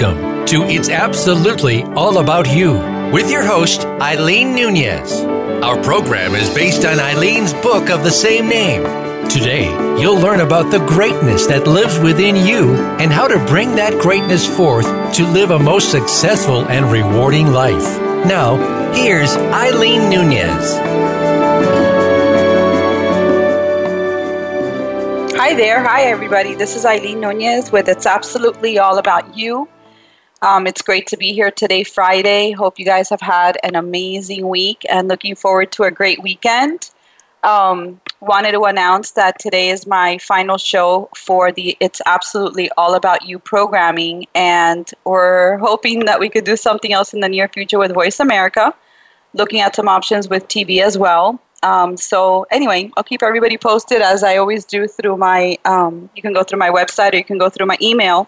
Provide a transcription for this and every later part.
Welcome to It's Absolutely All About You with your host, Eileen Nunez. Our program is based on Eileen's book of the same name. Today, you'll learn about the greatness that lives within you and how to bring that greatness forth to live a most successful and rewarding life. Now, here's Eileen Nunez. Hi there. Hi, everybody. This is Eileen Nunez with It's Absolutely All About You. Um, it's great to be here today, Friday. Hope you guys have had an amazing week and looking forward to a great weekend. Um, wanted to announce that today is my final show for the It's Absolutely All About You programming, and we're hoping that we could do something else in the near future with Voice America, looking at some options with TV as well. Um, so anyway, I'll keep everybody posted as I always do through my. Um, you can go through my website or you can go through my email.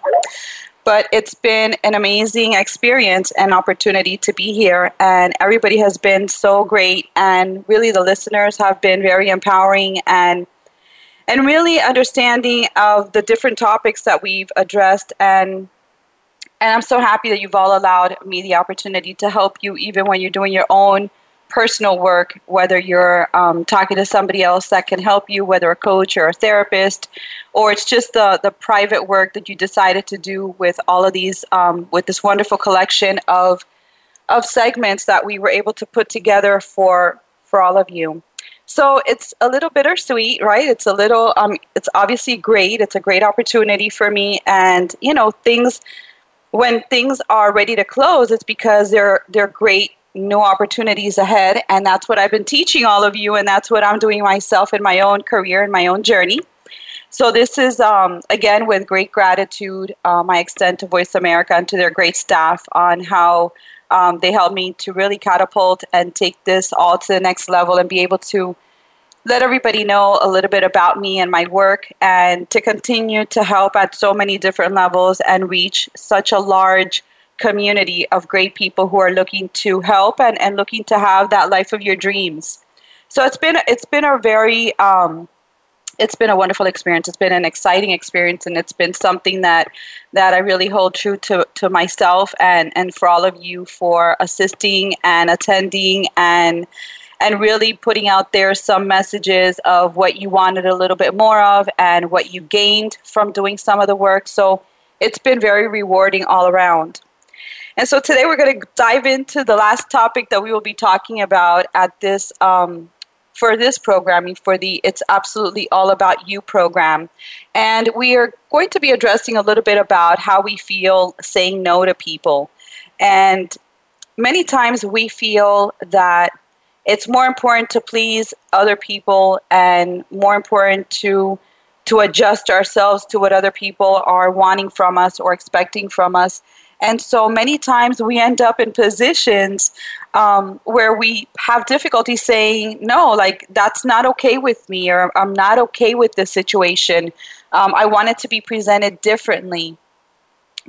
But it's been an amazing experience and opportunity to be here, and everybody has been so great, and really the listeners have been very empowering and and really understanding of the different topics that we've addressed and and I'm so happy that you've all allowed me the opportunity to help you even when you're doing your own personal work, whether you're um, talking to somebody else that can help you, whether a coach or a therapist, or it's just the, the private work that you decided to do with all of these, um, with this wonderful collection of, of segments that we were able to put together for, for all of you. So it's a little bittersweet, right? It's a little, um, it's obviously great. It's a great opportunity for me. And, you know, things, when things are ready to close, it's because they're, they're great new opportunities ahead. And that's what I've been teaching all of you, and that's what I'm doing myself in my own career and my own journey. So, this is, um, again, with great gratitude, um, I extend to Voice America and to their great staff on how um, they helped me to really catapult and take this all to the next level and be able to let everybody know a little bit about me and my work and to continue to help at so many different levels and reach such a large community of great people who are looking to help and, and looking to have that life of your dreams. So it's been it's been a very um, it's been a wonderful experience. It's been an exciting experience, and it's been something that that I really hold true to, to myself and and for all of you for assisting and attending and and really putting out there some messages of what you wanted a little bit more of and what you gained from doing some of the work. So it's been very rewarding all around. And so today we're going to dive into the last topic that we will be talking about at this um, for this programming for the It's Absolutely All About You program. And we are going to be addressing a little bit about how we feel saying no to people. And many times we feel that it's more important to please other people and more important to to adjust ourselves to what other people are wanting from us or expecting from us and so many times we end up in positions um, where we have difficulty saying, no, like that's not okay with me, or I'm not okay with this situation. Um, I want it to be presented differently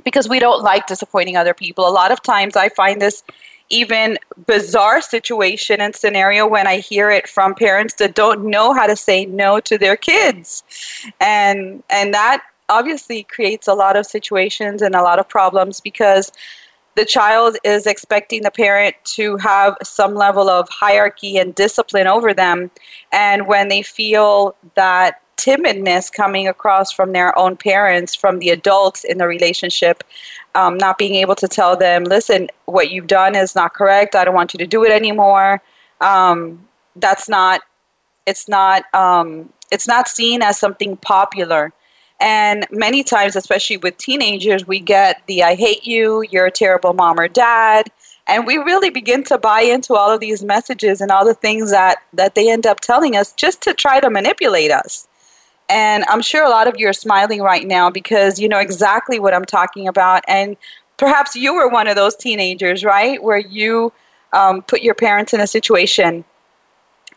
because we don't like disappointing other people. A lot of times I find this even bizarre situation and scenario when I hear it from parents that don't know how to say no to their kids. And and that obviously creates a lot of situations and a lot of problems because the child is expecting the parent to have some level of hierarchy and discipline over them. And when they feel that timidness coming across from their own parents, from the adults in the relationship, um, not being able to tell them, listen, what you've done is not correct. I don't want you to do it anymore. Um, that's not. It's not. Um, it's not seen as something popular. And many times, especially with teenagers, we get the I hate you, you're a terrible mom or dad. And we really begin to buy into all of these messages and all the things that, that they end up telling us just to try to manipulate us. And I'm sure a lot of you are smiling right now because you know exactly what I'm talking about. And perhaps you were one of those teenagers, right? Where you um, put your parents in a situation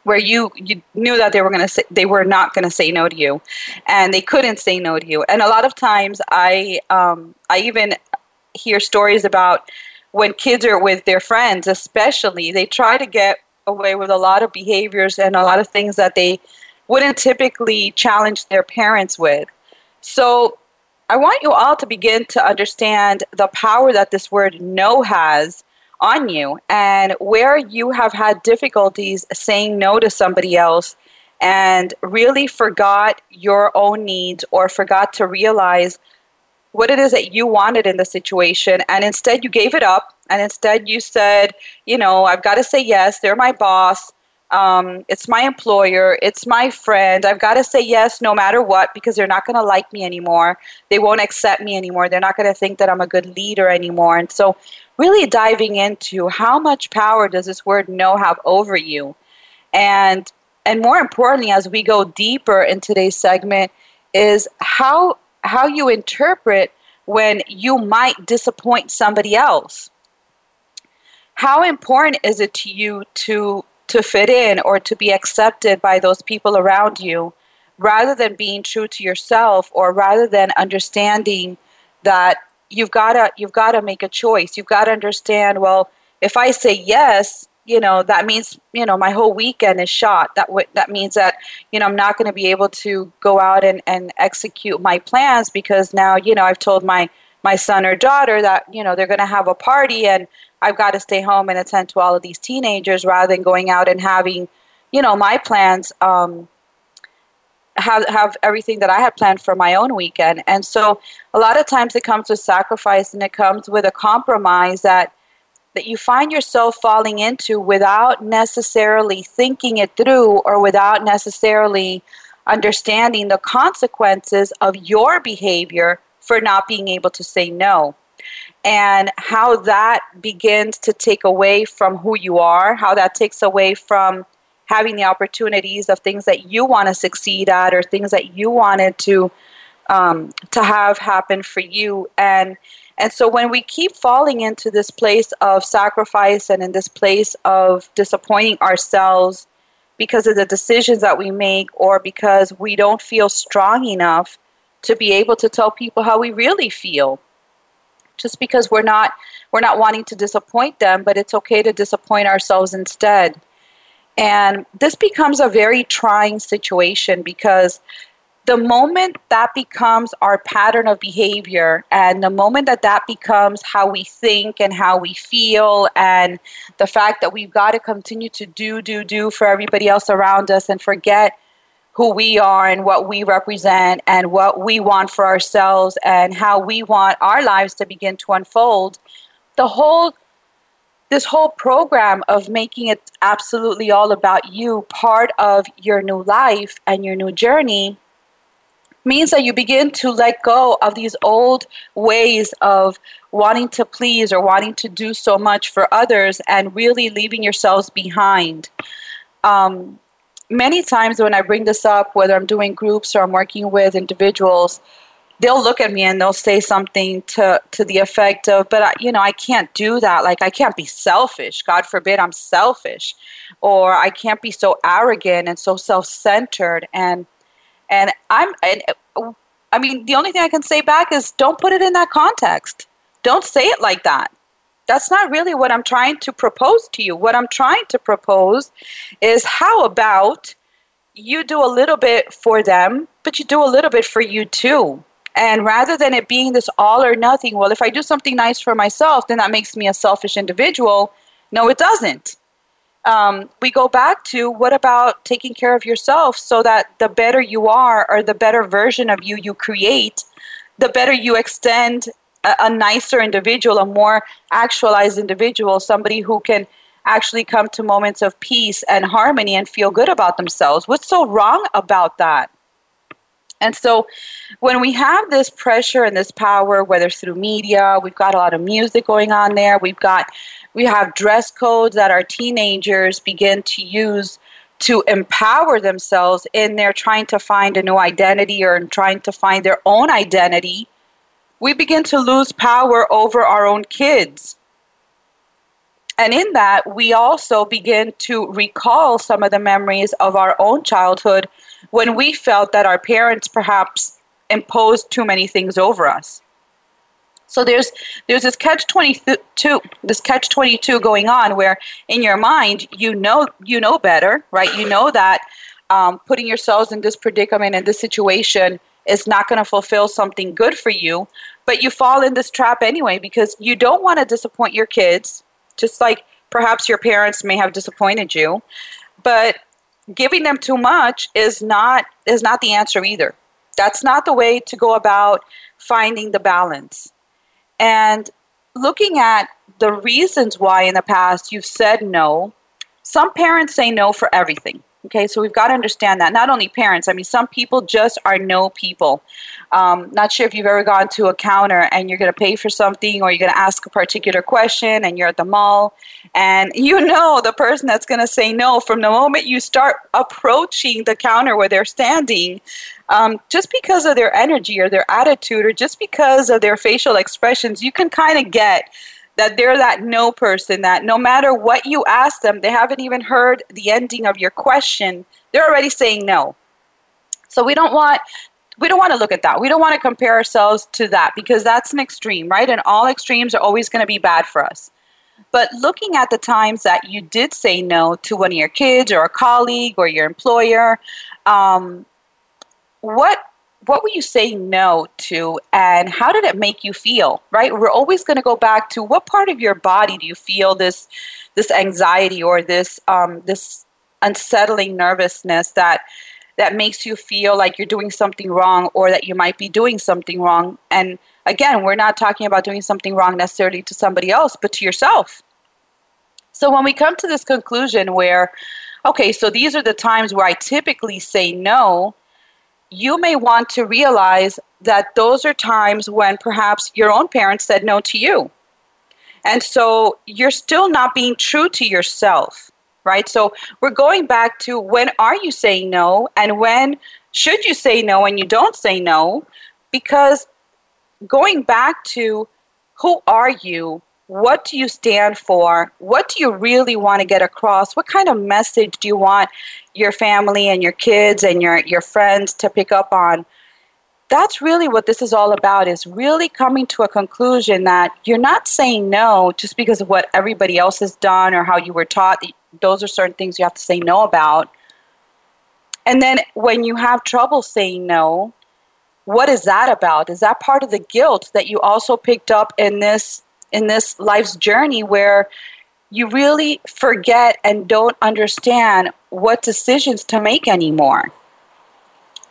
where you you knew that they were going to say they were not going to say no to you. And they couldn't say no to you. And a lot of times i um, i even hear stories about when kids are with their friends especially they try to get away with a lot of behaviors and a lot of things that they wouldn't typically challenge their parents with. So I want you all to begin to understand the power that this word no has on you and where you have had difficulties saying no to somebody else and really forgot your own needs or forgot to realize what it is that you wanted in the situation. And instead you gave it up. And instead you said you know i've got to say yes they're my boss um, it's my employer it's my friend. I've got to say yes no matter what because they're not going to like me anymore. They won't accept me anymore. They're not going to think that i'm a good leader anymore. And so really diving into how much power does this word no have over you? And and more importantly as we go deeper in today's segment is how how you interpret when you might disappoint somebody else. How important is it to you to to fit in or to be accepted by those people around you rather than being true to yourself or rather than understanding that you've got to you've got to make a choice. You've got to understand, well, if I say yes, you know, that means, you know, my whole weekend is shot. That w- that means that, you know, I'm not going to be able to go out and, and execute my plans because now, you know, I've told my my son or daughter that, you know, they're going to have a party and I've got to stay home and attend to all of these teenagers rather than going out and having, you know, my plans um, have have everything that I had planned for my own weekend. And so a lot of times it comes with sacrifice and it comes with a compromise that that you find yourself falling into without necessarily thinking it through or without necessarily understanding the consequences of your behavior for not being able to say no and how that begins to take away from who you are, how that takes away from having the opportunities of things that you want to succeed at or things that you wanted to um, to have happen for you. And and so when we keep falling into this place of sacrifice and in this place of disappointing ourselves because of the decisions that we make or because we don't feel strong enough to be able to tell people how we really feel just because we're not we're not wanting to disappoint them but it's okay to disappoint ourselves instead. And this becomes a very trying situation because the moment that becomes our pattern of behavior and the moment that that becomes how we think and how we feel and the fact that we've got to continue to do do do for everybody else around us and forget who we are and what we represent and what we want for ourselves and how we want our lives to begin to unfold the whole this whole program of making it absolutely all about you part of your new life and your new journey means that you begin to let go of these old ways of wanting to please or wanting to do so much for others and really leaving yourselves behind. Um, many times when I bring this up, whether I'm doing groups or I'm working with individuals, they'll look at me and they'll say something to to the effect of but I, you know i can't do that. Like i can't be selfish. God forbid i'm selfish. Or i can't be so arrogant and so self-centered. And and i'm and i mean the only thing i can say back is don't put it in that context. Don't say it like that that's not really what i'm trying to propose to you what i'm trying to propose is how about you do a little bit for them but you do a little bit for you too and rather than it being this all or nothing, well, if I do something nice for myself, then that makes me a selfish individual. No, it doesn't. Um, we go back to what about taking care of yourself so that the better you are or the better version of you you create, the better you extend a, a nicer individual, a more actualized individual, somebody who can actually come to moments of peace and harmony and feel good about themselves. What's so wrong about that? And so when we have this pressure and this power, whether through media, we've got a lot of music going on there, we've got we have dress codes that our teenagers begin to use to empower themselves in their trying to find a new identity or in trying to find their own identity, we begin to lose power over our own kids. And in that, we also begin to recall some of the memories of our own childhood when we felt that our parents perhaps imposed too many things over us. So there's there's this catch 22 this catch 22 going on where in your mind you know you know better, right? You know that um, putting yourselves in this predicament in this situation is not going to fulfill something good for you, but you fall in this trap anyway because you don't want to disappoint your kids, just like perhaps your parents may have disappointed you. But giving them too much is not is not the answer either. That's not the way to go about finding the balance. And looking at the reasons why in the past you've said no, some parents say no for everything. Okay, so we've got to understand that. Not only parents, I mean, some people just are no people. Um, not sure if you've ever gone to a counter and you're going to pay for something or you're going to ask a particular question and you're at the mall and you know the person that's going to say no from the moment you start approaching the counter where they're standing. Um, just because of their energy or their attitude or just because of their facial expressions, you can kind of get that they're that no person that no matter what you ask them, they haven't even heard the ending of your question. They're already saying no. So we don't want we don't want to look at that. We don't want to compare ourselves to that because that's an extreme, right? And all extremes are always going to be bad for us. But looking at the times that you did say no to one of your kids or a colleague or your employer, um, what what were you saying no to and how did it make you feel right? We're always going to go back to what part of your body do you feel this this anxiety or this um, this unsettling nervousness that that makes you feel like you're doing something wrong or that you might be doing something wrong? And again we're not talking about doing something wrong necessarily to somebody else but to yourself. So when we come to this conclusion where okay so these are the times where i typically say no you may want to realize that those are times when perhaps your own parents said no to you. And so you're still not being true to yourself, right? So we're going back to when are you saying no and when should you say no and you don't say no? Because going back to who are you what do you stand for? What do you really want to get across? What kind of message do you want your family and your kids and your, your friends to pick up on? That's really what this is all about is really coming to a conclusion that you're not saying no just because of what everybody else has done or how you were taught. Those are certain things you have to say no about. And then when you have trouble saying no, what is that about? Is that part of the guilt that you also picked up in this in this life's journey where you really forget and don't understand what decisions to make anymore.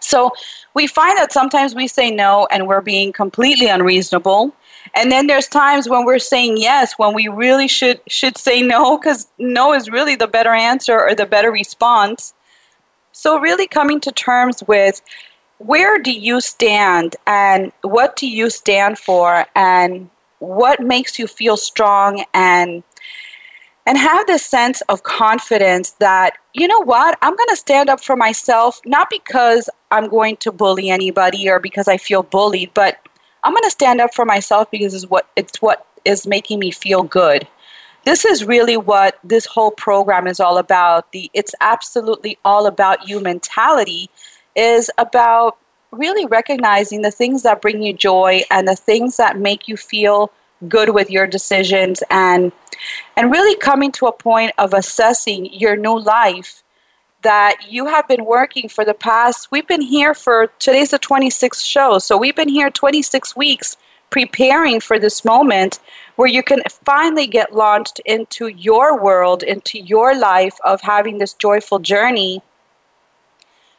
So we find that sometimes we say no and we're being completely unreasonable. And then there's times when we're saying yes when we really should should say no cuz no is really the better answer or the better response. So really coming to terms with where do you stand and what do you stand for and what makes you feel strong and and have this sense of confidence that you know what i'm going to stand up for myself not because i'm going to bully anybody or because i feel bullied but i'm going to stand up for myself because it's what it's what is making me feel good. This is really what this whole program is all about. The it's absolutely all about you mentality is about really recognizing the things that bring you joy and the things that make you feel good with your decisions and and really coming to a point of assessing your new life that you have been working for the past we've been here for today's the 26th show so we've been here 26 weeks preparing for this moment where you can finally get launched into your world into your life of having this joyful journey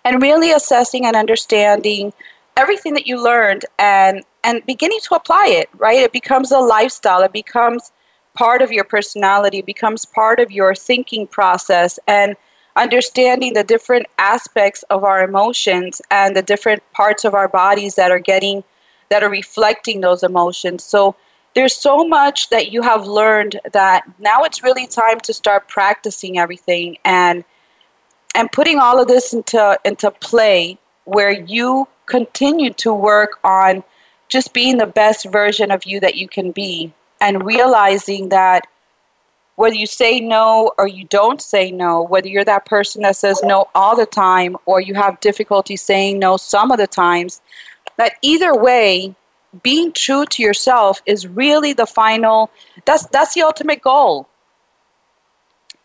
and really assessing and understanding everything that you learned and and beginning to apply it right? It becomes a lifestyle. It becomes part of your personality. Becomes part of your thinking process and understanding the different aspects of our emotions and the different parts of our bodies that are getting that are reflecting those emotions. So there's so much that you have learned that now it's really time to start practicing everything and and putting all of this into into play where you continue to work on just being the best version of you that you can be and realizing that whether you say no or you don't say no, whether you're that person that says no all the time or you have difficulty saying no some of the times, that either way, being true to yourself is really the final that's that's the ultimate goal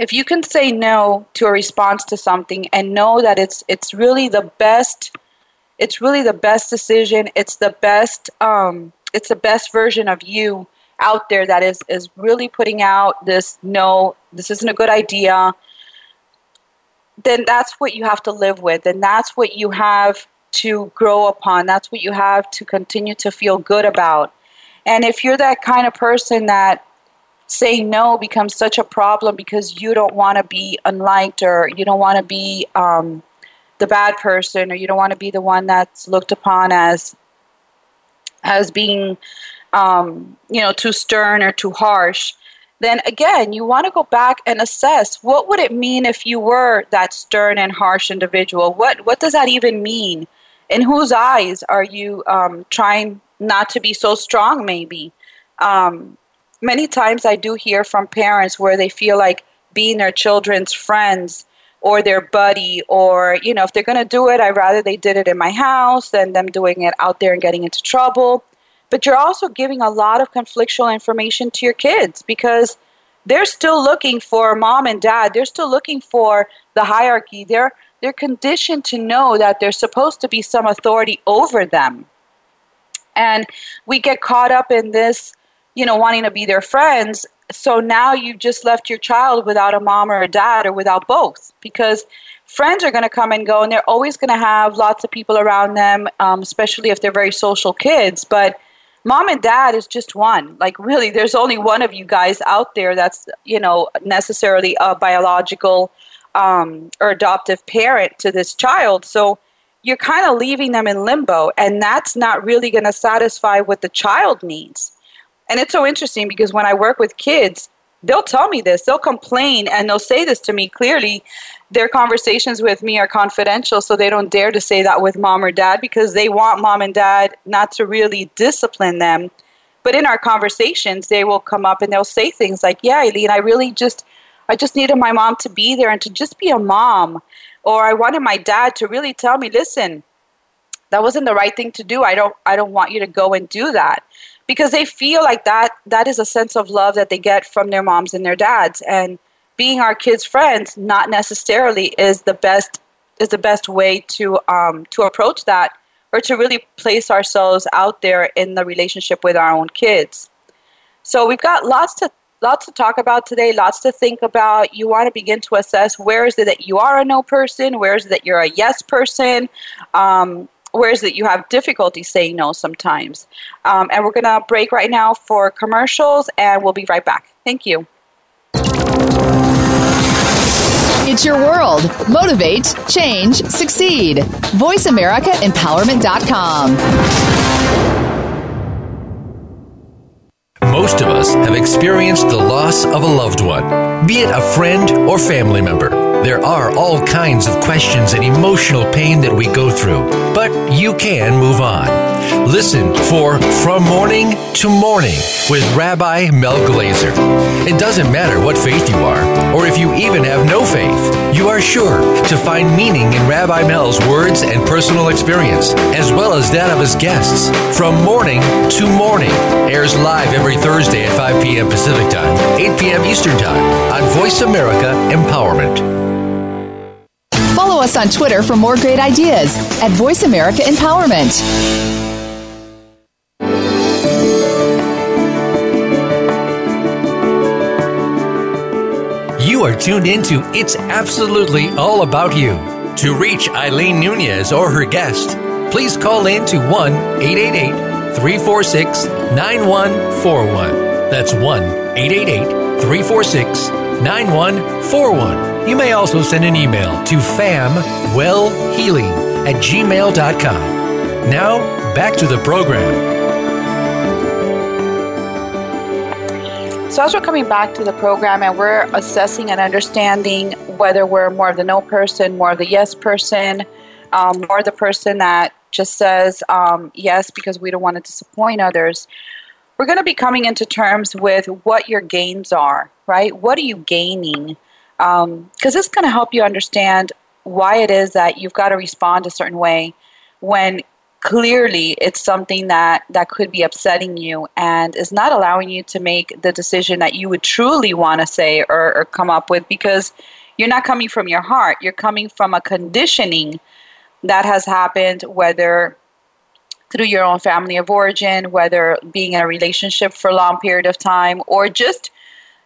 if you can say no to a response to something and know that it's it's really the best it's really the best decision. It's the best. Um, it's the best version of you out there that is is really putting out this no, this isn't a good idea. Then that's what you have to live with, and that's what you have to grow upon. That's what you have to continue to feel good about. And if you're that kind of person that saying no becomes such a problem because you don't want to be unliked or you don't want to be um, the bad person or you don't want to be the one that's looked upon as as being um, you know too stern or too harsh. Then again you want to go back and assess what would it mean if you were that stern and harsh individual? What what does that even mean? In whose eyes are you um, trying not to be so strong maybe? Um, many times i do hear from parents where they feel like being their children's friends or their buddy or you know if they're going to do it i'd rather they did it in my house than them doing it out there and getting into trouble. But you're also giving a lot of conflictual information to your kids because they're still looking for mom and dad. They're still looking for the hierarchy. They're they're conditioned to know that there's supposed to be some authority over them. And we get caught up in this you know wanting to be their friends. So now you've just left your child without a mom or a dad or without both because friends are going to come and go and they're always going to have lots of people around them um, especially if they're very social kids. But mom and dad is just one. Like really there's only one of you guys out there that's you know necessarily a biological um, or adoptive parent to this child. So you're kind of leaving them in limbo and that's not really going to satisfy what the child needs and it's so interesting because when I work with kids, they'll tell me this. They'll complain and they'll say this to me clearly. Their conversations with me are confidential, so they don't dare to say that with mom or dad because they want mom and dad not to really discipline them. But in our conversations, they will come up and they'll say things like, "Yeah, Eileen, I really just I just needed my mom to be there and to just be a mom." Or I wanted my dad to really tell me, "Listen, that wasn't the right thing to do. I don't I don't want you to go and do that." Because they feel like that that is a sense of love that they get from their moms and their dads. And being our kids friends not necessarily is the best is the best way to um, to approach that or to really place ourselves out there in the relationship with our own kids. So we've got lots to lots to talk about today lots to think about. You want to begin to assess where is it that you are a no person where is it that you're a yes person? Um, whereas that you have difficulty saying no sometimes. Um, and we're going to break right now for commercials, and we'll be right back. Thank you. It's your world. Motivate, change, succeed. VoiceAmericaEmpowerment.com. Most of us have experienced the loss of a loved one, be it a friend or family member. There are all kinds of questions and emotional pain that we go through, but you can move on. Listen for From Morning to Morning with Rabbi Mel Glazer. It doesn't matter what faith you are, or if you even have no faith, you are sure to find meaning in Rabbi Mel's words and personal experience, as well as that of his guests. From Morning to Morning airs live every Thursday at 5 p.m. Pacific Time, 8 p.m. Eastern Time on Voice America Empowerment. Follow us on Twitter for more great ideas at Voice America Empowerment. You are tuned into It's Absolutely All About You. To reach Eileen Nunez or her guest, please call in to 1 888 346 9141. That's 1 888 346 9141 you may also send an email to famwellhealing at gmail.com. Now, back to the program. So, as we're coming back to the program and we're assessing and understanding whether we're more of the no person, more of the yes person, um, more the person that just says um, yes because we don't want to disappoint others, we're going to be coming into terms with what your gains are, right? What are you gaining? Because um, it's going to help you understand why it is that you've got to respond a certain way when clearly it's something that that could be upsetting you and is not allowing you to make the decision that you would truly want to say or, or come up with because you're not coming from your heart. You're coming from a conditioning that has happened, whether through your own family of origin, whether being in a relationship for a long period of time, or just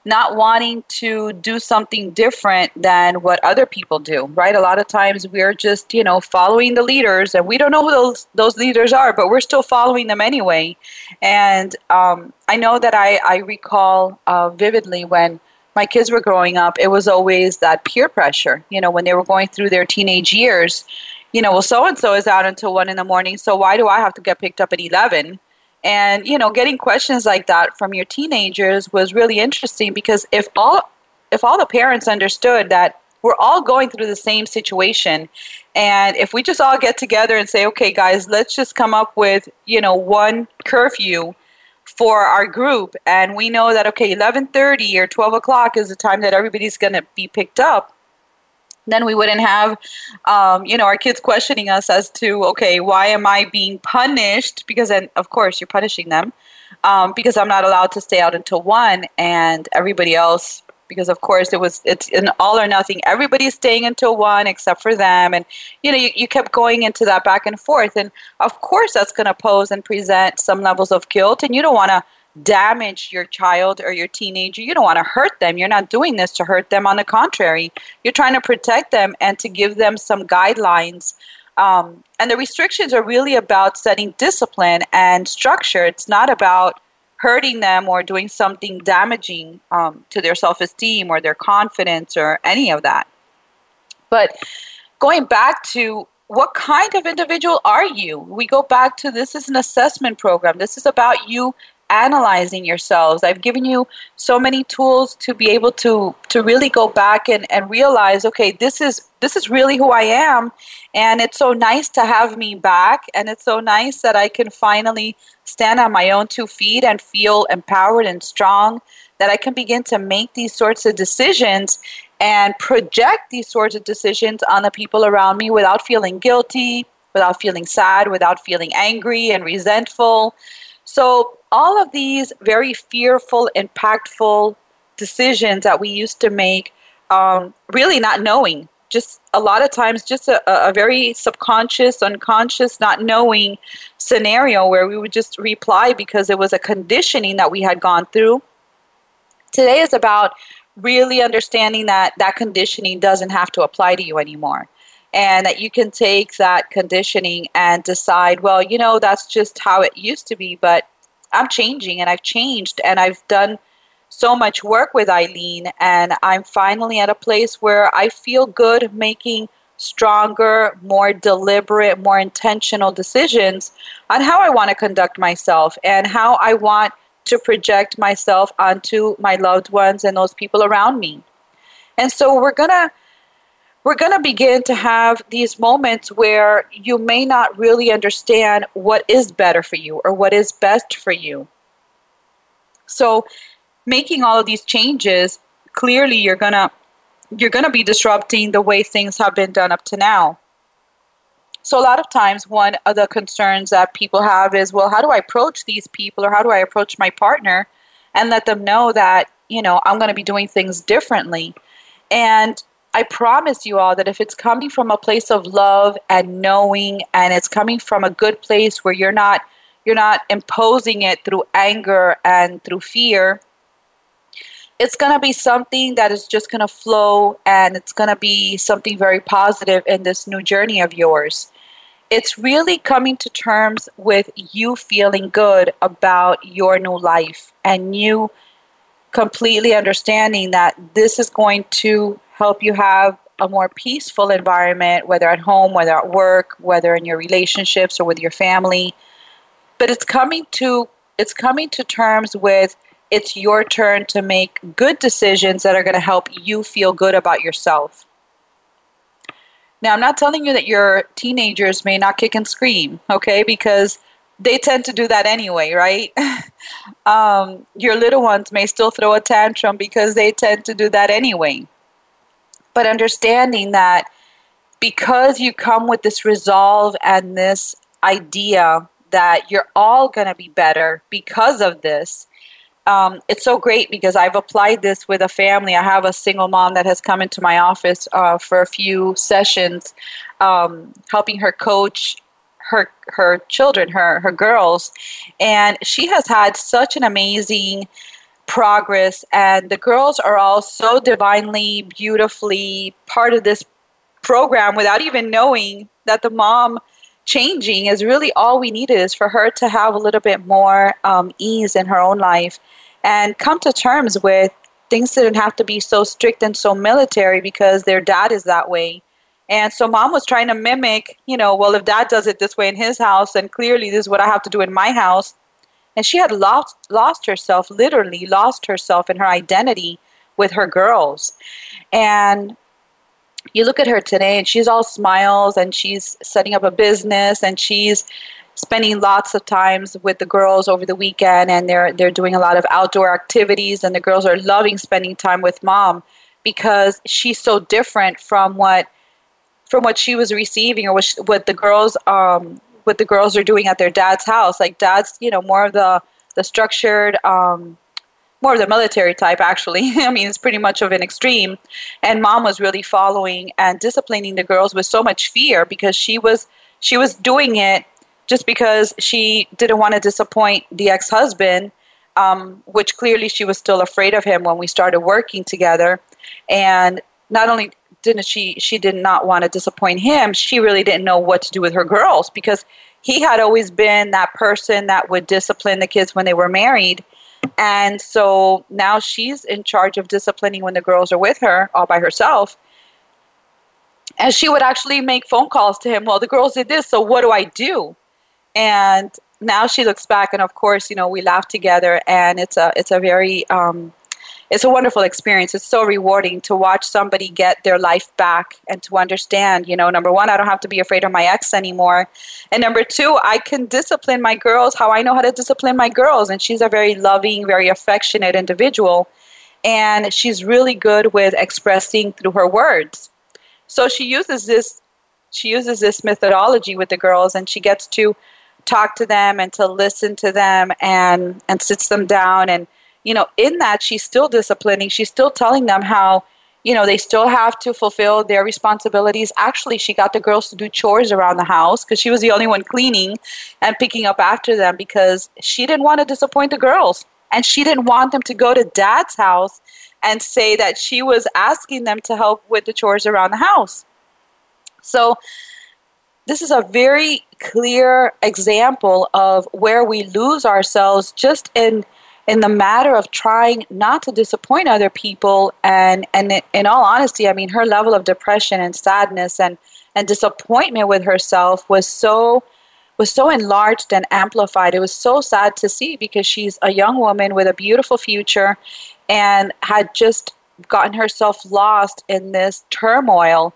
not wanting to do something different than what other people do, right? A lot of times we're just, you know, following the leaders and we don't know who those, those leaders are, but we're still following them anyway. And um, I know that I, I recall uh, vividly when my kids were growing up, it was always that peer pressure, you know, when they were going through their teenage years. You know, well, so and so is out until one in the morning, so why do I have to get picked up at 11? And you know, getting questions like that from your teenagers was really interesting because if all if all the parents understood that we're all going through the same situation and if we just all get together and say okay guys let's just come up with you know one curfew for our group and we know that okay 11.30 or 12 o'clock is the time that everybody's going to be picked up then we wouldn't have um, you know our kids questioning us as to okay why am i being punished? Because then of course you're punishing them um, because i'm not allowed to stay out until one and everybody else because of course it was it's an all or nothing. Everybody's staying until one except for them and you know you, you kept going into that back and forth and of course that's going to pose and present some levels of guilt and you don't want to damage your child or your teenager. You don't want to hurt them. You're not doing this to hurt them. On the contrary, you're trying to protect them and to give them some guidelines. Um, and the restrictions are really about setting discipline and structure. It's not about hurting them or doing something damaging um, to their self esteem or their confidence or any of that. But going back to what kind of individual are you? We go back to this is an assessment program. This is about you analyzing yourselves. I've given you so many tools to be able to to really go back and, and realize, okay, this is this is really who I am. And it's so nice to have me back. And it's so nice that I can finally stand on my own two feet and feel empowered and strong, that I can begin to make these sorts of decisions and project these sorts of decisions on the people around me without feeling guilty, without feeling sad, without feeling angry and resentful. So all of these very fearful, impactful decisions that we used to make, um, really not knowing, just a lot of times, just a, a very subconscious, unconscious, not knowing scenario where we would just reply because it was a conditioning that we had gone through. Today is about really understanding that that conditioning doesn't have to apply to you anymore and that you can take that conditioning and decide, well, you know, that's just how it used to be, but I'm changing and I've changed and I've done so much work with Eileen and I'm finally at a place where I feel good making stronger, more deliberate, more intentional decisions on how I want to conduct myself and how I want to project myself onto my loved ones and those people around me. And so we're going to we're going to begin to have these moments where you may not really understand what is better for you or what is best for you. So, making all of these changes, clearly you're going to you're going to be disrupting the way things have been done up to now. So, a lot of times, one of the concerns that people have is, well, how do I approach these people or how do I approach my partner and let them know that, you know, I'm going to be doing things differently? And I promise you all that if it's coming from a place of love and knowing and it's coming from a good place where you're not you're not imposing it through anger and through fear, it's going to be something that is just going to flow and it's going to be something very positive in this new journey of yours. It's really coming to terms with you feeling good about your new life and you completely understanding that this is going to help you have a more peaceful environment, whether at home, whether at work, whether in your relationships or with your family. But it's coming to it's coming to terms with it's your turn to make good decisions that are going to help you feel good about yourself. Now, I'm not telling you that your teenagers may not kick and scream, okay? Because they tend to do that anyway, right? um, your little ones may still throw a tantrum because they tend to do that anyway but understanding that because you come with this resolve and this idea that you're all going to be better because of this um, it's so great because I've applied this with a family. I have a single mom that has come into my office uh, for a few sessions um, helping her coach her her children, her her girls, and she has had such an amazing progress and the girls are all so divinely beautifully part of this program without even knowing that the mom changing is really all we needed is for her to have a little bit more um, ease in her own life and come to terms with things that didn't have to be so strict and so military because their dad is that way and so mom was trying to mimic, you know, well, if dad does it this way in his house, then clearly this is what I have to do in my house. And she had lost, lost herself, literally lost herself in her identity with her girls. And you look at her today and she's all smiles and she's setting up a business and she's spending lots of times with the girls over the weekend and they're they're doing a lot of outdoor activities and the girls are loving spending time with mom because she's so different from what from what she was receiving or what, she, what the girls um, what the girls are doing at their dad's house. Like dad's, you know, more of the the structured, um, more of the military type. Actually, I mean, it's pretty much of an extreme. And mom was really following and disciplining the girls with so much fear because she was she was doing it just because she didn't want to disappoint the ex husband. Um, which clearly she was still afraid of him when we started working together. And not only didn't she she did not want to disappoint him. She really didn't know what to do with her girls because he had always been that person that would discipline the kids when they were married. And so now she's in charge of disciplining when the girls are with her all by herself. And she would actually make phone calls to him well the girls did this so what do i do? And now she looks back and of course you know we laugh together and it's a it's a very um, it's a wonderful experience. It's so rewarding to watch somebody get their life back and to understand, you know, number one, I don't have to be afraid of my ex anymore. And number two, I can discipline my girls how I know how to discipline my girls. And she's a very loving, very affectionate individual. And she's really good with expressing through her words. So she uses this she uses this methodology with the girls and she gets to talk to them and to listen to them and and sits them down and you know, in that she's still disciplining, she's still telling them how, you know, they still have to fulfill their responsibilities. Actually, she got the girls to do chores around the house because she was the only one cleaning and picking up after them because she didn't want to disappoint the girls. And she didn't want them to go to dad's house and say that she was asking them to help with the chores around the house. So, this is a very clear example of where we lose ourselves just in in the matter of trying not to disappoint other people and and in all honesty i mean her level of depression and sadness and and disappointment with herself was so was so enlarged and amplified. It was so sad to see because she's a young woman with a beautiful future and had just gotten herself lost in this turmoil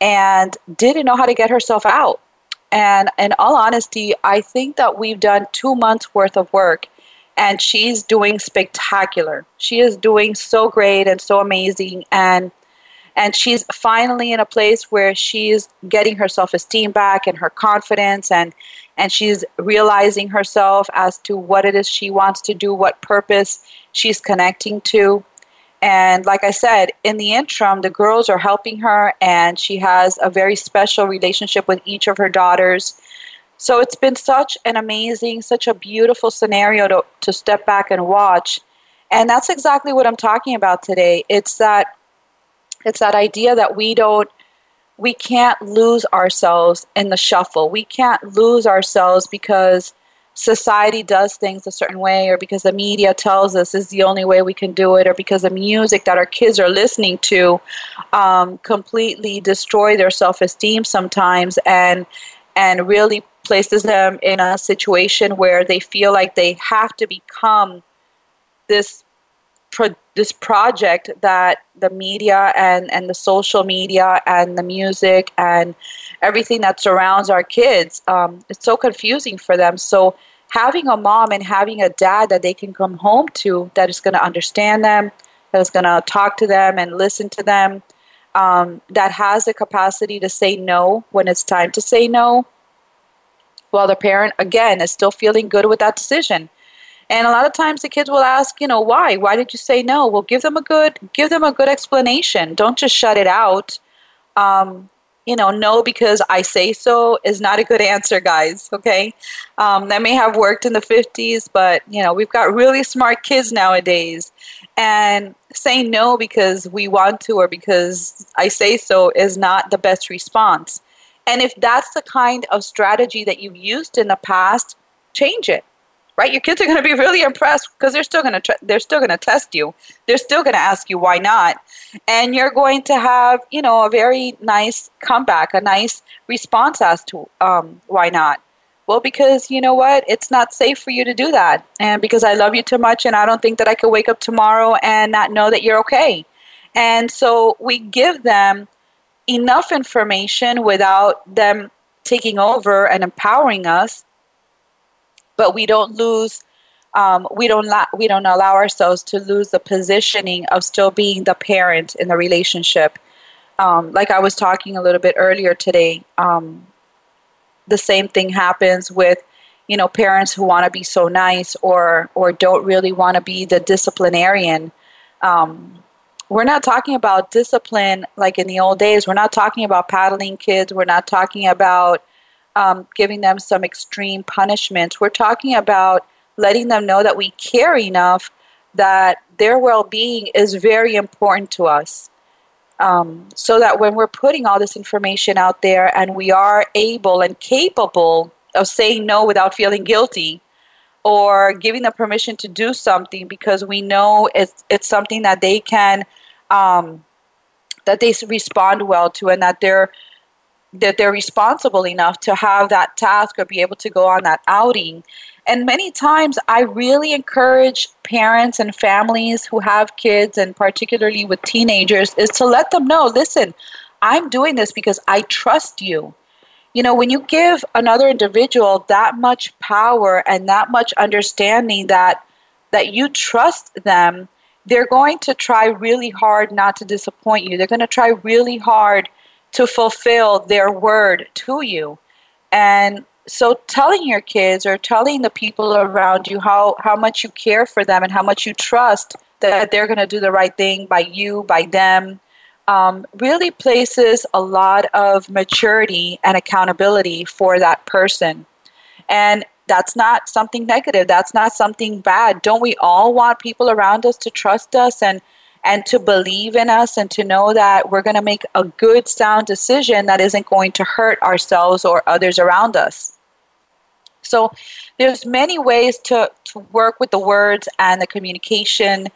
and didn't know how to get herself out. And in all honesty i think that we've done two months worth of work and she's doing spectacular. She is doing so great and so amazing and and she's finally in a place where she's getting her self-esteem back and her confidence and and she's realizing herself as to what it is she wants to do, what purpose she's connecting to. And like I said, in the interim, the girls are helping her, and she has a very special relationship with each of her daughters. So it's been such an amazing, such a beautiful scenario to, to step back and watch. And that's exactly what I'm talking about today. It's that it's that idea that we don't we can't lose ourselves in the shuffle. We can't lose ourselves because society does things a certain way or because the media tells us is the only way we can do it or because the music that our kids are listening to um, completely destroy their self-esteem sometimes and and really places them in a situation where they feel like they have to become this pro- this project that the media and, and the social media and the music and everything that surrounds our kids um, it's so confusing for them. So having a mom and having a dad that they can come home to that is going to understand them that is going to talk to them and listen to them um, that has the capacity to say no when it's time to say no while the parent, again, is still feeling good with that decision. And a lot of times the kids will ask, you know, why? Why did you say no? Well, give them a good give them a good explanation. Don't just shut it out. Um, you know, no because I say so is not a good answer, guys. Okay, um, that may have worked in the '50s, but you know, we've got really smart kids nowadays, and saying no because we want to or because I say so is not the best response. And if that's the kind of strategy that you've used in the past, change it right? Your kids are going to be really impressed because they're still going to tr- they're still going to test you. They're still going to ask you why not, and you're going to have you know a very nice comeback, a nice response as to um, why not. Well, because you know what, it's not safe for you to do that, and because I love you too much, and I don't think that I could wake up tomorrow and not know that you're okay. And so we give them enough information without them taking over and empowering us but we don't lose um, we don't la- we don't allow ourselves to lose the positioning of still being the parent in the relationship. Um, like I was talking a little bit earlier today, um, the same thing happens with you know parents who want to be so nice or or don't really want to be the disciplinarian. Um, we're not talking about discipline like in the old days. We're not talking about paddling kids. We're not talking about um, giving them some extreme punishment. We're talking about letting them know that we care enough that their well being is very important to us. Um, so that when we're putting all this information out there and we are able and capable of saying no without feeling guilty or giving them permission to do something because we know it's, it's something that they can um, that they respond well to and that they're that they're responsible enough to have that task or be able to go on that outing. And many times, I really encourage parents and families who have kids, and particularly with teenagers, is to let them know listen, I'm doing this because I trust you. You know, when you give another individual that much power and that much understanding that that you trust them, they're going to try really hard not to disappoint you. They're going to try really hard to fulfill their word to you. And so telling your kids or telling the people around you how, how much you care for them and how much you trust that they're going to do the right thing by you, by them, um, really places a lot of maturity and accountability for that person. And that's not something negative. That's not something bad. Don't we all want people around us to trust us and and to believe in us and to know that we're going to make a good, sound decision that isn't going to hurt ourselves or others around us. So there's many ways to, to work with the words and the communication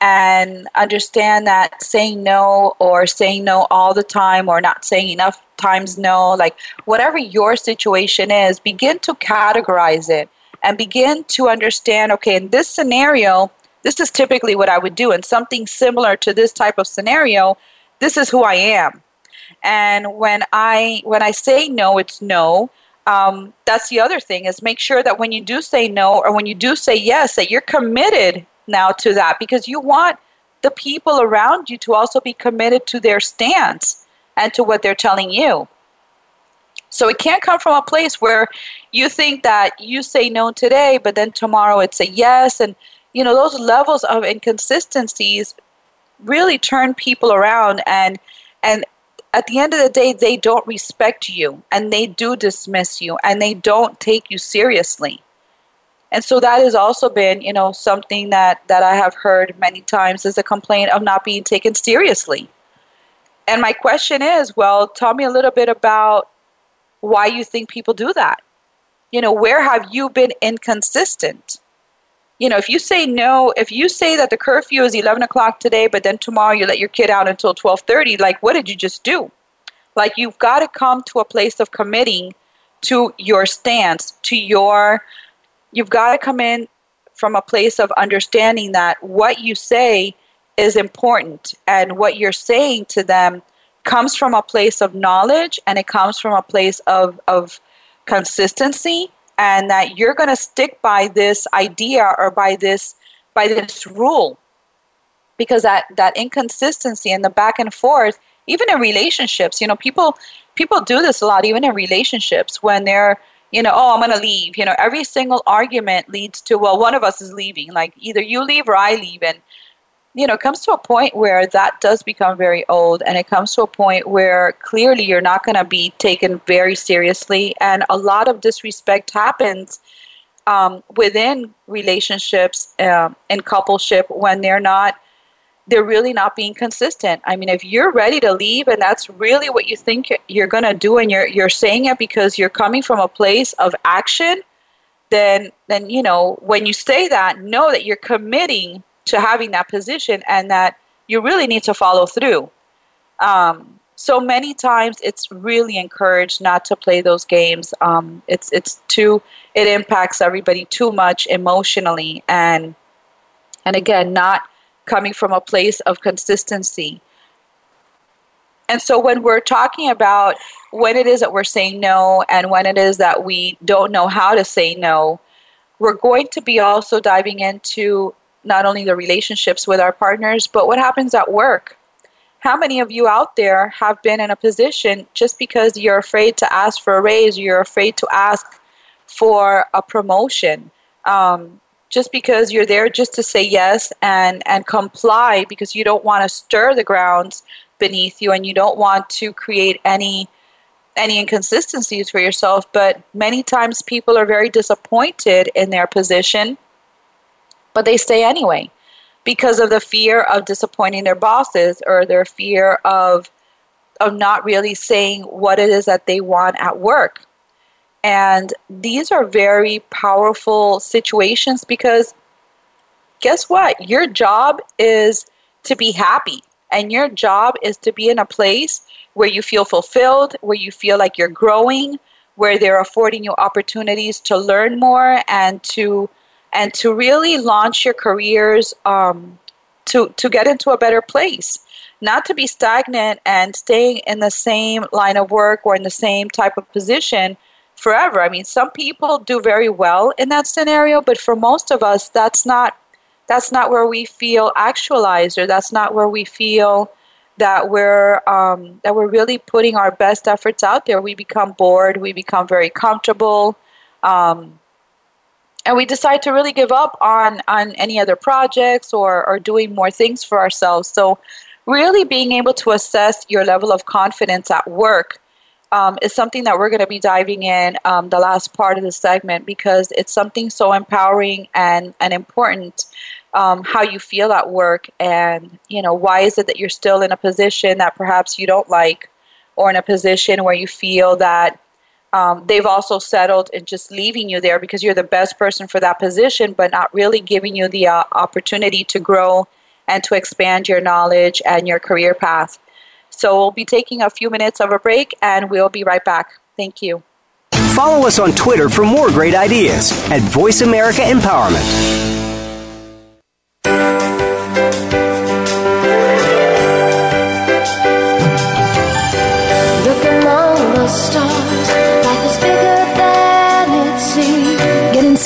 and understand that saying no or saying no all the time or not saying enough times no, like whatever your situation is, begin to categorize it and begin to understand okay, in this scenario, this is typically what I would do. And something similar to this type of scenario, this is who I am. And when I when I say no, it's no. Um, that's the other thing is make sure that when you do say no or when you do say yes, that you're committed now to that because you want the people around you to also be committed to their stance and to what they're telling you. So it can't come from a place where you think that you say no today, but then tomorrow it's a yes, and you know those levels of inconsistencies really turn people around and and at the end of the day they don't respect you and they do dismiss you and they don't take you seriously and so that has also been you know something that that i have heard many times is a complaint of not being taken seriously and my question is well tell me a little bit about why you think people do that you know where have you been inconsistent you know, if you say no, if you say that the curfew is 11 o'clock today, but then tomorrow you let your kid out until 12:30, like what did you just do? Like you've got to come to a place of committing to your stance, to your. You've got to come in from a place of understanding that what you say is important, and what you're saying to them comes from a place of knowledge, and it comes from a place of of consistency and that you're going to stick by this idea or by this by this rule. Because that that inconsistency and the back and forth even in relationships you know people people do this a lot even in relationships when they're you know oh i'm going to leave you know every single argument leads to well one of us is leaving. Like either you leave or i leave. And you know, it comes to a point where that does become very old, and it comes to a point where clearly you're not going to be taken very seriously, and a lot of disrespect happens um, within relationships um, and coupleship when they're not they're really not being consistent. I mean, if you're ready to leave and that's really what you think you're going to do and you're you're saying it because you're coming from a place of action, then then you know, when you say that, know that you're committing to having that position and that you really need to follow through. Um, so many times it's really encouraged not to play those games. Um, it's it's too it impacts everybody too much emotionally and and again not coming from a place of consistency. And so when we're talking about when it is that we're saying no and when it is that we don't know how to say no, we're going to be also diving into not only the relationships with our partners, but what happens at work. How many of you out there have been in a position just because you're afraid to ask for a raise, you're afraid to ask for a promotion, um, just because you're there just to say yes and, and comply because you don't want to stir the grounds beneath you and you don't want to create any any inconsistencies for yourself but many times people are very disappointed in their position but they stay anyway because of the fear of disappointing their bosses or their fear of of not really saying what it is that they want at work. And these are very powerful situations because guess what? Your job is to be happy and your job is to be in a place where you feel fulfilled, where you feel like you're growing, where they're affording you opportunities to learn more and to and to really launch your careers um, to, to get into a better place. Not to be stagnant and staying in the same line of work or in the same type of position forever. I mean, some people do very well in that scenario, but for most of us, that's not that's not where we feel actualized, or that's not where we feel that we're um, that we're really putting our best efforts out there. We become bored. We become very comfortable. Um, and we decide to really give up on on any other projects or or doing more things for ourselves so really being able to assess your level of confidence at work um, is something that we're going to be diving in um, the last part of the segment because it's something so empowering and, and important um, how you feel at work and you know why is it that you're still in a position that perhaps you don't like or in a position where you feel that um, they've also settled in just leaving you there because you're the best person for that position, but not really giving you the uh, opportunity to grow and to expand your knowledge and your career path. So we'll be taking a few minutes of a break and we'll be right back. Thank you. Follow us on Twitter for more great ideas at Voice America Empowerment.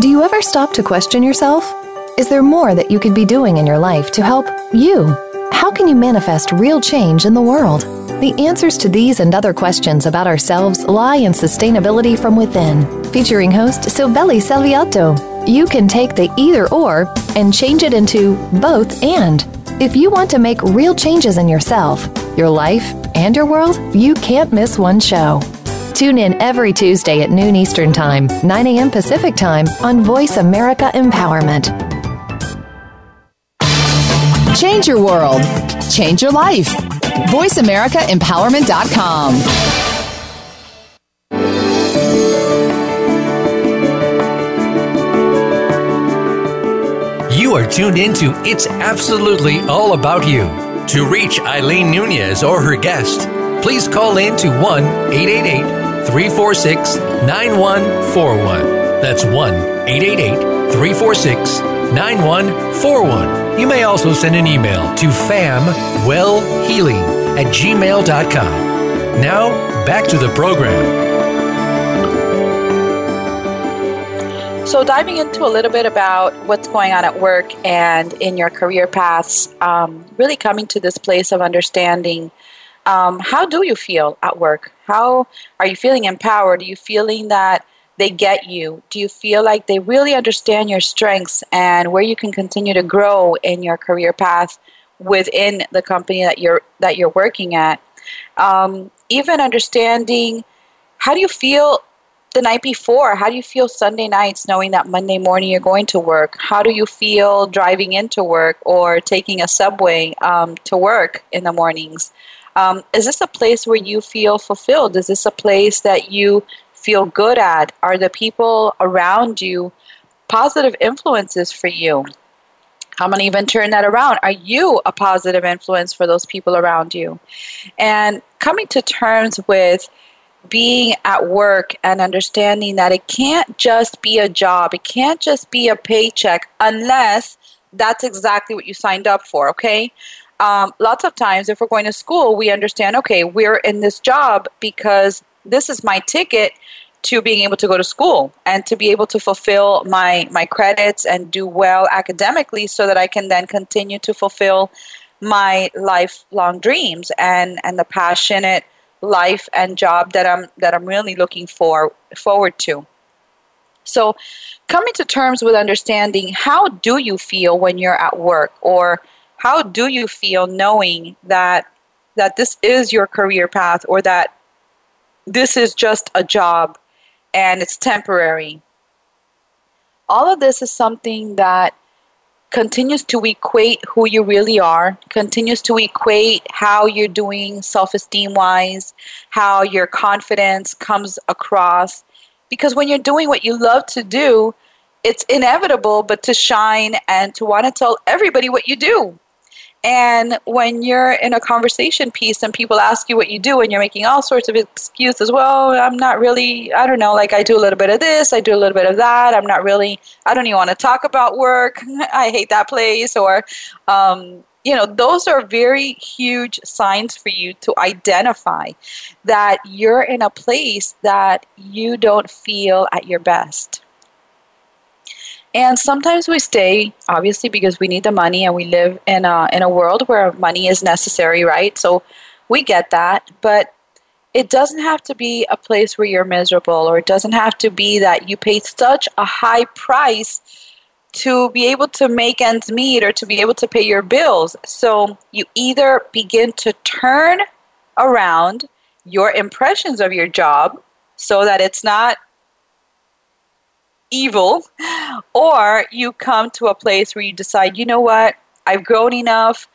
Do you ever stop to question yourself? Is there more that you could be doing in your life to help you? How can you manifest real change in the world? The answers to these and other questions about ourselves lie in sustainability from within. Featuring host Silvelli Salviato. You can take the either or and change it into both and. If you want to make real changes in yourself, your life, and your world, you can't miss one show. Tune in every Tuesday at noon Eastern Time, 9 a.m. Pacific Time on Voice America Empowerment. Change your world. Change your life. VoiceAmericaEmpowerment.com. You are tuned into It's Absolutely All About You. To reach Eileen Nunez or her guest, please call in to 1 888 346 9141. That's 1 888 346 9141. You may also send an email to famwellhealing at gmail.com. Now, back to the program. So, diving into a little bit about what's going on at work and in your career paths, um, really coming to this place of understanding um, how do you feel at work? How are you feeling empowered? Are you feeling that they get you? Do you feel like they really understand your strengths and where you can continue to grow in your career path within the company that you're that you're working at? Um, even understanding how do you feel the night before? How do you feel Sunday nights knowing that Monday morning you're going to work? How do you feel driving into work or taking a subway um, to work in the mornings? Um, is this a place where you feel fulfilled? Is this a place that you feel good at? Are the people around you positive influences for you? How many even turn that around. Are you a positive influence for those people around you? And coming to terms with being at work and understanding that it can't just be a job, it can't just be a paycheck unless that's exactly what you signed up for, okay? Um, lots of times, if we're going to school, we understand, okay, we're in this job because this is my ticket to being able to go to school and to be able to fulfill my my credits and do well academically so that I can then continue to fulfill my lifelong dreams and and the passionate life and job that I'm that I'm really looking for forward to. So coming to terms with understanding how do you feel when you're at work or how do you feel knowing that that this is your career path or that this is just a job and it's temporary. All of this is something that continues to equate who you really are, continues to equate how you're doing self esteem wise, how your confidence comes across. Because when you're doing what you love to do, it's inevitable but to shine and to want to tell everybody what you do. And when you're in a conversation piece and people ask you what you do and you're making all sorts of excuses, well, I'm not really, I don't know, like I do a little bit of this, I do a little bit of that. I'm not really, I don't even want to talk about work. I hate that place. Or, um, you know, those are very huge signs for you to identify that you're in a place that you don't feel at your best. And sometimes we stay, obviously, because we need the money and we live in a, in a world where money is necessary, right? So we get that. But it doesn't have to be a place where you're miserable, or it doesn't have to be that you pay such a high price to be able to make ends meet or to be able to pay your bills. So you either begin to turn around your impressions of your job so that it's not evil, or you come to a place where you decide, you know what, I've grown enough.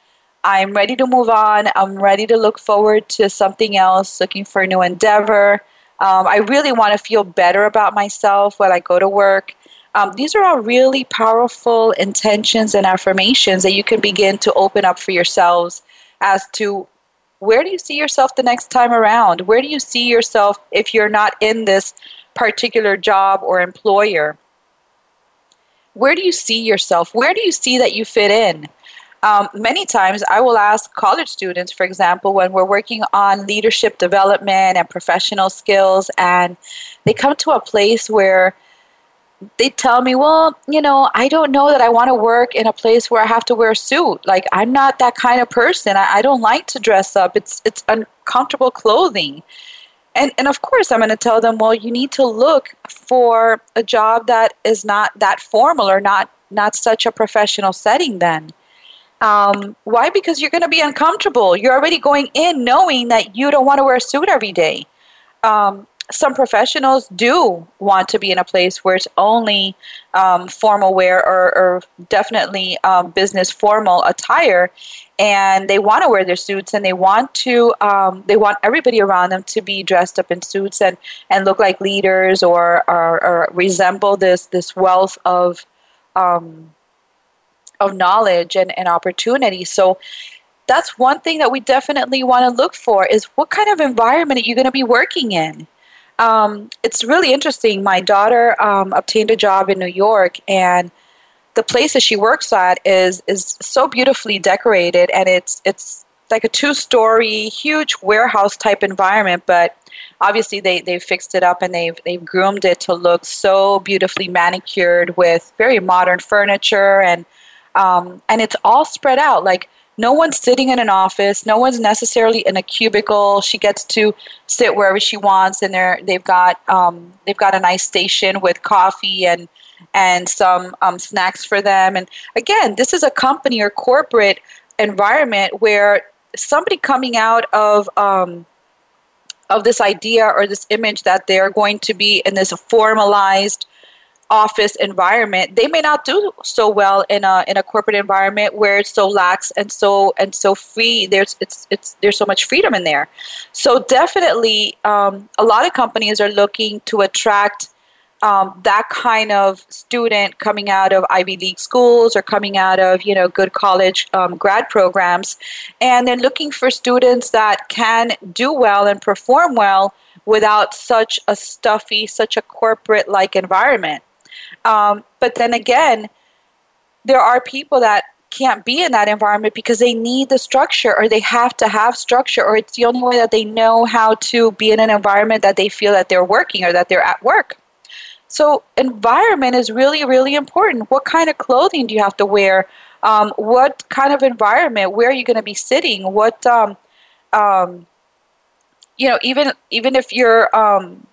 I'm ready to move on. I'm ready to look forward to something else, looking for a new endeavor. Um, I really want to feel better about myself when I go to work. Um, these are all really powerful intentions and affirmations that you can begin to open up for yourselves as to where do you see yourself the next time around? Where do you see yourself if you're not in this particular job or employer? Where do you see yourself? Where do you see that you fit in? Um, many times I will ask college students, for example, when we're working on leadership development and professional skills, and they come to a place where they tell me, well, you know, I don't know that I want to work in a place where I have to wear a suit. Like I'm not that kind of person. I, I don't like to dress up. It's it's uncomfortable clothing. And, and of course, I'm going to tell them, well, you need to look for a job that is not that formal or not, not such a professional setting then. Um, why? Because you're going to be uncomfortable. You're already going in knowing that you don't want to wear a suit every day. Um, some professionals do want to be in a place where it's only um, formal wear or, or definitely um, business formal attire. And they want to wear their suits and they want to um, they want everybody around them to be dressed up in suits and, and look like leaders or, or, or resemble this this wealth of um, of knowledge and, and opportunity. So that's one thing that we definitely want to look for is what kind of environment are you going to be working in um, it's really interesting. My daughter um, obtained a job in New York, and the place that she works at is is so beautifully decorated, and it's it's like a two story, huge warehouse type environment, but obviously they they fixed it up and they've they've groomed it to look so beautifully manicured with very modern furniture and um, and it's all spread out like no one's sitting in an office. No one's necessarily in a cubicle. She gets to sit wherever she wants and they're they've got um, they've got a nice station with coffee and and some um, snacks for them. And again this is a company or corporate environment where somebody coming out of um, of this idea or this image that they're going to be in this formalized office environment they may not do so well in a in a corporate environment where it's so lax and so and so free there's it's it's there's so much freedom in there so definitely um, a lot of companies are looking to attract um, that kind of student coming out of Ivy League schools or coming out of you know good college um, grad programs, and they're looking for students that can do well and perform well without such a stuffy, such a corporate like environment. Um, but then again, there are people that can't be in that environment because they need the structure or they have to have structure or it's the only way that they know how to be in an environment that they feel that they're working or that they're at work. So, environment is really, really important. What kind of clothing do you have to wear? Um, what kind of environment? Where are you going to be sitting? What, um, um, you know, even even if you're um,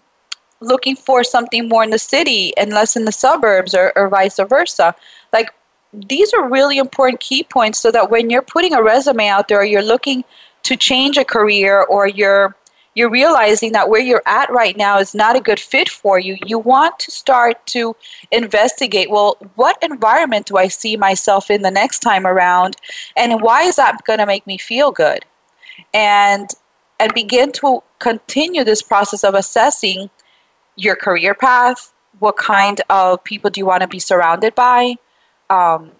looking for something more in the city and less in the suburbs, or, or vice versa, like these are really important key points so that when you're putting a resume out there, or you're looking to change a career, or you're you're realizing that where you're at right now is not a good fit for you, you want to start to investigate well, what environment do I see myself in the next time around? And why is that going to make me feel good? And and begin to continue this process of assessing your career path. What kind of people do you want to be surrounded by? Um,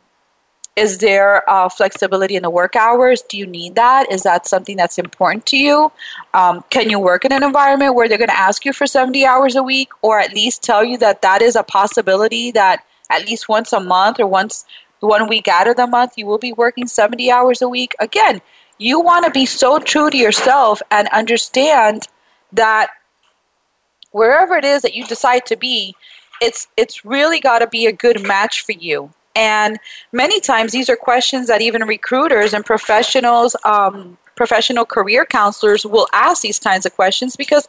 is there uh, flexibility in the work hours? Do you need that? Is that something that's important to you? Um, can you work in an environment where they're going to ask you for 70 hours a week or at least tell you that that is a possibility that at least once a month or once one week out of the month you will be working 70 hours a week? Again, you want to be so true to yourself and understand that wherever it is that you decide to be, it's it's really got to be a good match for you and many times these are questions that even recruiters and professionals, um, professional career counselors will ask these kinds of questions because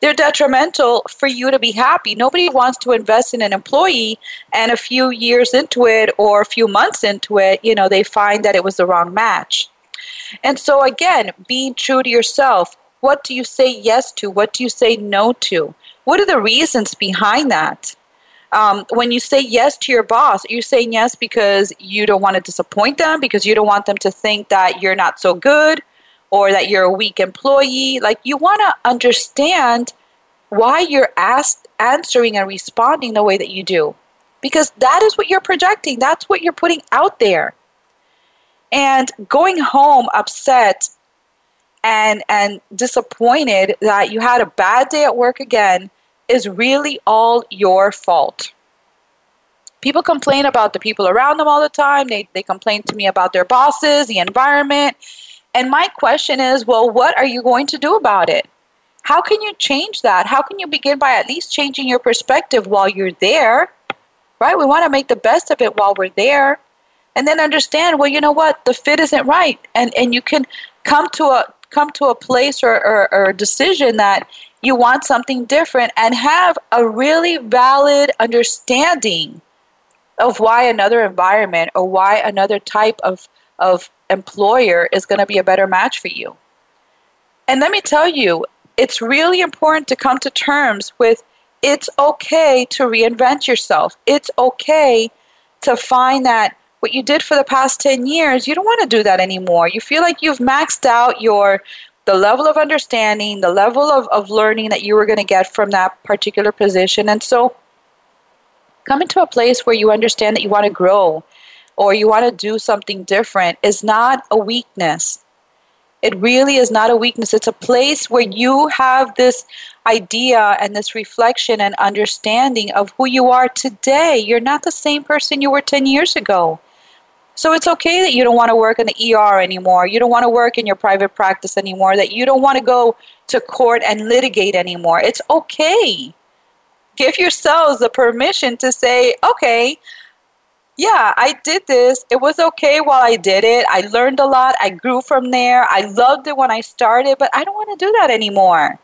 they're detrimental for you to be happy. Nobody wants to invest in an employee and a few years into it or a few months into it, you know, they find that it was the wrong match. And so again, being true to yourself, what do you say yes to? What do you say no to? What are the reasons behind that? um, when you say yes to your boss, you're saying yes because you don't want to disappoint them, because you don't want them to think that you're not so good or that you're a weak employee. Like you want to understand why you're asked, answering and responding the way that you do, because that is what you're projecting. That's what you're putting out there. And going home upset and and disappointed that you had a bad day at work again is really all your fault. People complain about the people around them all the time. They, they complain to me about their bosses, the environment. And my question is well, what are you going to do about it? How can you change that? How can you begin by at least changing your perspective while you're there? Right? We want to make the best of it while we're there. And then understand, well, you know what? The fit isn't right. And and you can come to a come to a place or, or, or a decision that you want something different and have a really valid understanding of why another environment or why another type of, of employer is going to be a better match for you. And let me tell you, it's really important to come to terms with it's okay to reinvent yourself. It's okay to find that what you did for the past 10 years, you don't want to do that anymore. You feel like you've maxed out your the level of understanding, the level of, of learning that you were going to get from that particular position. And so coming to a place where you understand that you want to grow or you want to do something different is not a weakness. It really is not a weakness. It's a place where you have this idea and this reflection and understanding of who you are today. You're not the same person you were 10 years ago. So it's okay that you don't want to work in the ER anymore. You don't want to work in your private practice anymore. That you don't want to go to court and litigate anymore. It's okay. Give yourselves the permission to say, okay, yeah, I did this. It was okay while I did it. I learned a lot. I grew from there. I loved it when I started, but I don't want to do that anymore.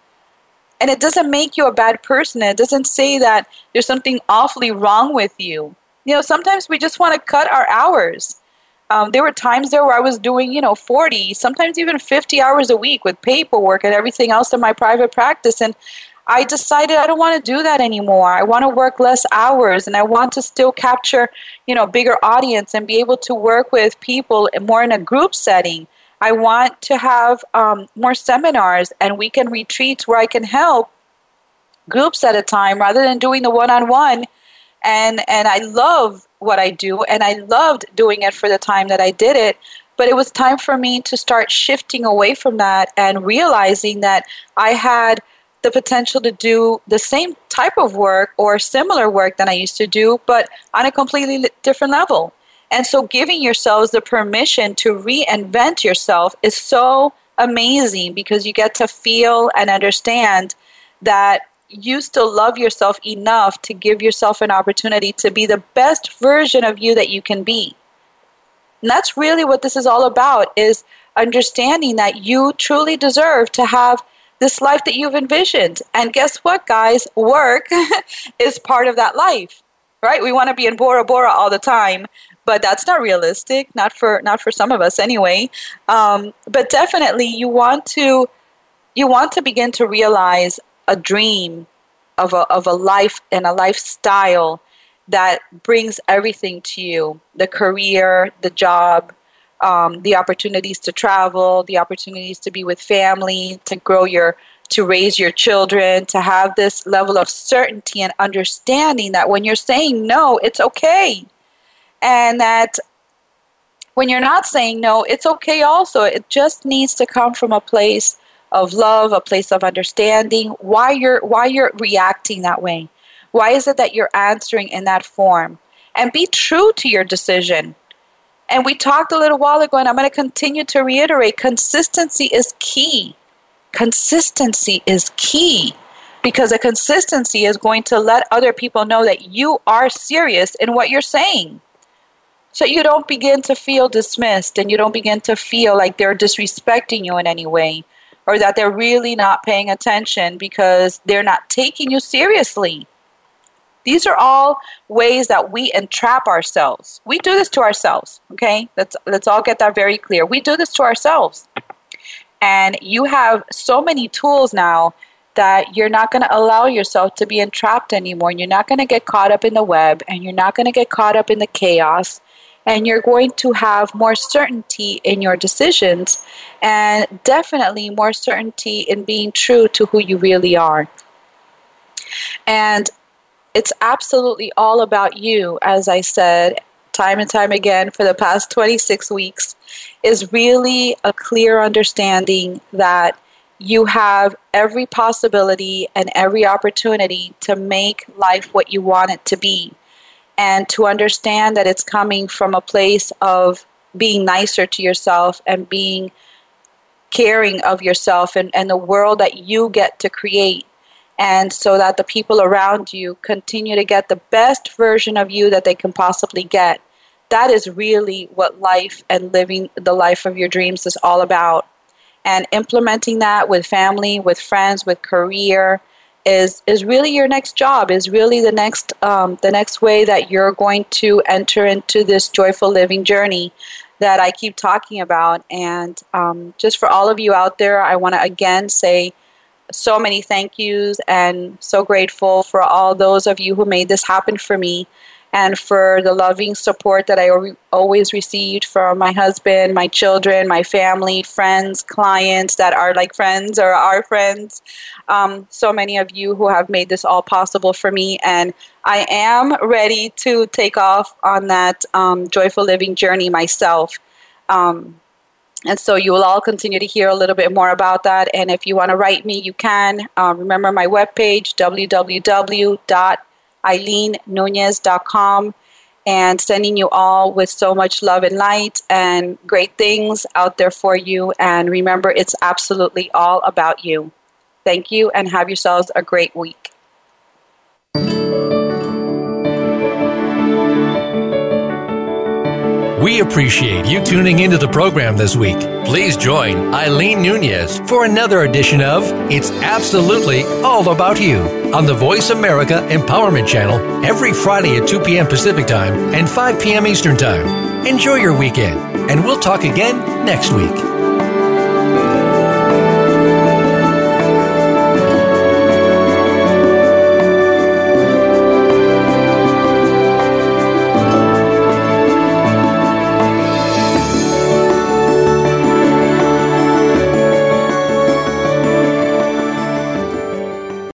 And it doesn't make you a bad person. It doesn't say that there's something awfully wrong with you. You know, sometimes we just want to cut our hours. Um, there were times there where I was doing, you know, 40, sometimes even 50 hours a week with paperwork and everything else in my private practice. And I decided I don't want to do that anymore. I want to work less hours and I want to still capture, you know, bigger audience and be able to work with people more in a group setting. I want to have um, more seminars and weekend retreats where I can help groups at a time rather than doing the one-on-one. And and I love what I do and I loved doing it for the time that I did it. But it was time for me to start shifting away from that and realizing that I had – the potential to do the same type of work or similar work that I used to do, but on a completely different level. And so, giving yourselves the permission to reinvent yourself is so amazing because you get to feel and understand that you still love yourself enough to give yourself an opportunity to be the best version of you that you can be. And that's really what this is all about is understanding that you truly deserve to have this life that you've envisioned. And guess what, guys? Work is part of that life, right? We want to be in Bora Bora all the time, but that's not realistic. Not for not for some of us, anyway. Um, but definitely, you want to you want to begin to realize a dream of a of a life and a lifestyle that brings everything to you: the career, the job, um, the opportunities to travel, the opportunities to be with family, to grow your, to raise your children, to have this level of certainty and understanding that when you're saying no, it's okay. And that when you're not saying no, it's okay also. It just needs to come from a place of love, a place of understanding why you're why you're reacting that way. Why is it that you're answering in that form? And be true to your decision. And we talked a little while ago, and I'm going to continue to reiterate consistency is key. Consistency is key because a consistency is going to let other people know that you are serious in what you're saying. So you don't begin to feel dismissed and you don't begin to feel like they're disrespecting you in any way or that they're really not paying attention because they're not taking you seriously. These are all ways that we entrap ourselves. We do this to ourselves, okay? Let's let's all get that very clear. We do this to ourselves. And you have so many tools now that you're not going to allow yourself to be entrapped anymore. And You're not going to get caught up in the web and you're not going to get caught up in the chaos. And you're going to have more certainty in your decisions and definitely more certainty in being true to who you really are. And it's absolutely all about you, as I said time and time again for the past 26 weeks, is really a clear understanding that you have every possibility and every opportunity to make life what you want it to be. And to understand that it's coming from a place of being nicer to yourself and being caring of yourself and, and the world that you get to create and so that the people around you continue to get the best version of you that they can possibly get. That is really what life and living the life of your dreams is all about. And implementing that with family, with friends, with career is is really your next job. Is really the next um, the next way that you're going to enter into this joyful living journey that I keep talking about. And um, just for all of you out there, I want to again say so many thank yous and so grateful for all those of you who made this happen for me and for the loving support that I always received from my husband, my children, my family, friends, clients that are like friends or are friends. Um, so many of you who have made this all possible for me. And I am ready to take off on that um, joyful living journey myself. Um, And so you will all continue to hear a little bit more about that. And if you want to write me, you can. Um, remember my webpage, www.eileennunez.com. And sending you all with so much love and light and great things out there for you. And remember, it's absolutely all about you. Thank you and have yourselves a great week. We appreciate you tuning into the program this week. Please join Eileen Nunez for another edition of It's Absolutely All About You on the Voice America Empowerment Channel every Friday at 2 p.m. Pacific Time and 5 p.m. Eastern Time. Enjoy your weekend, and we'll talk again next week.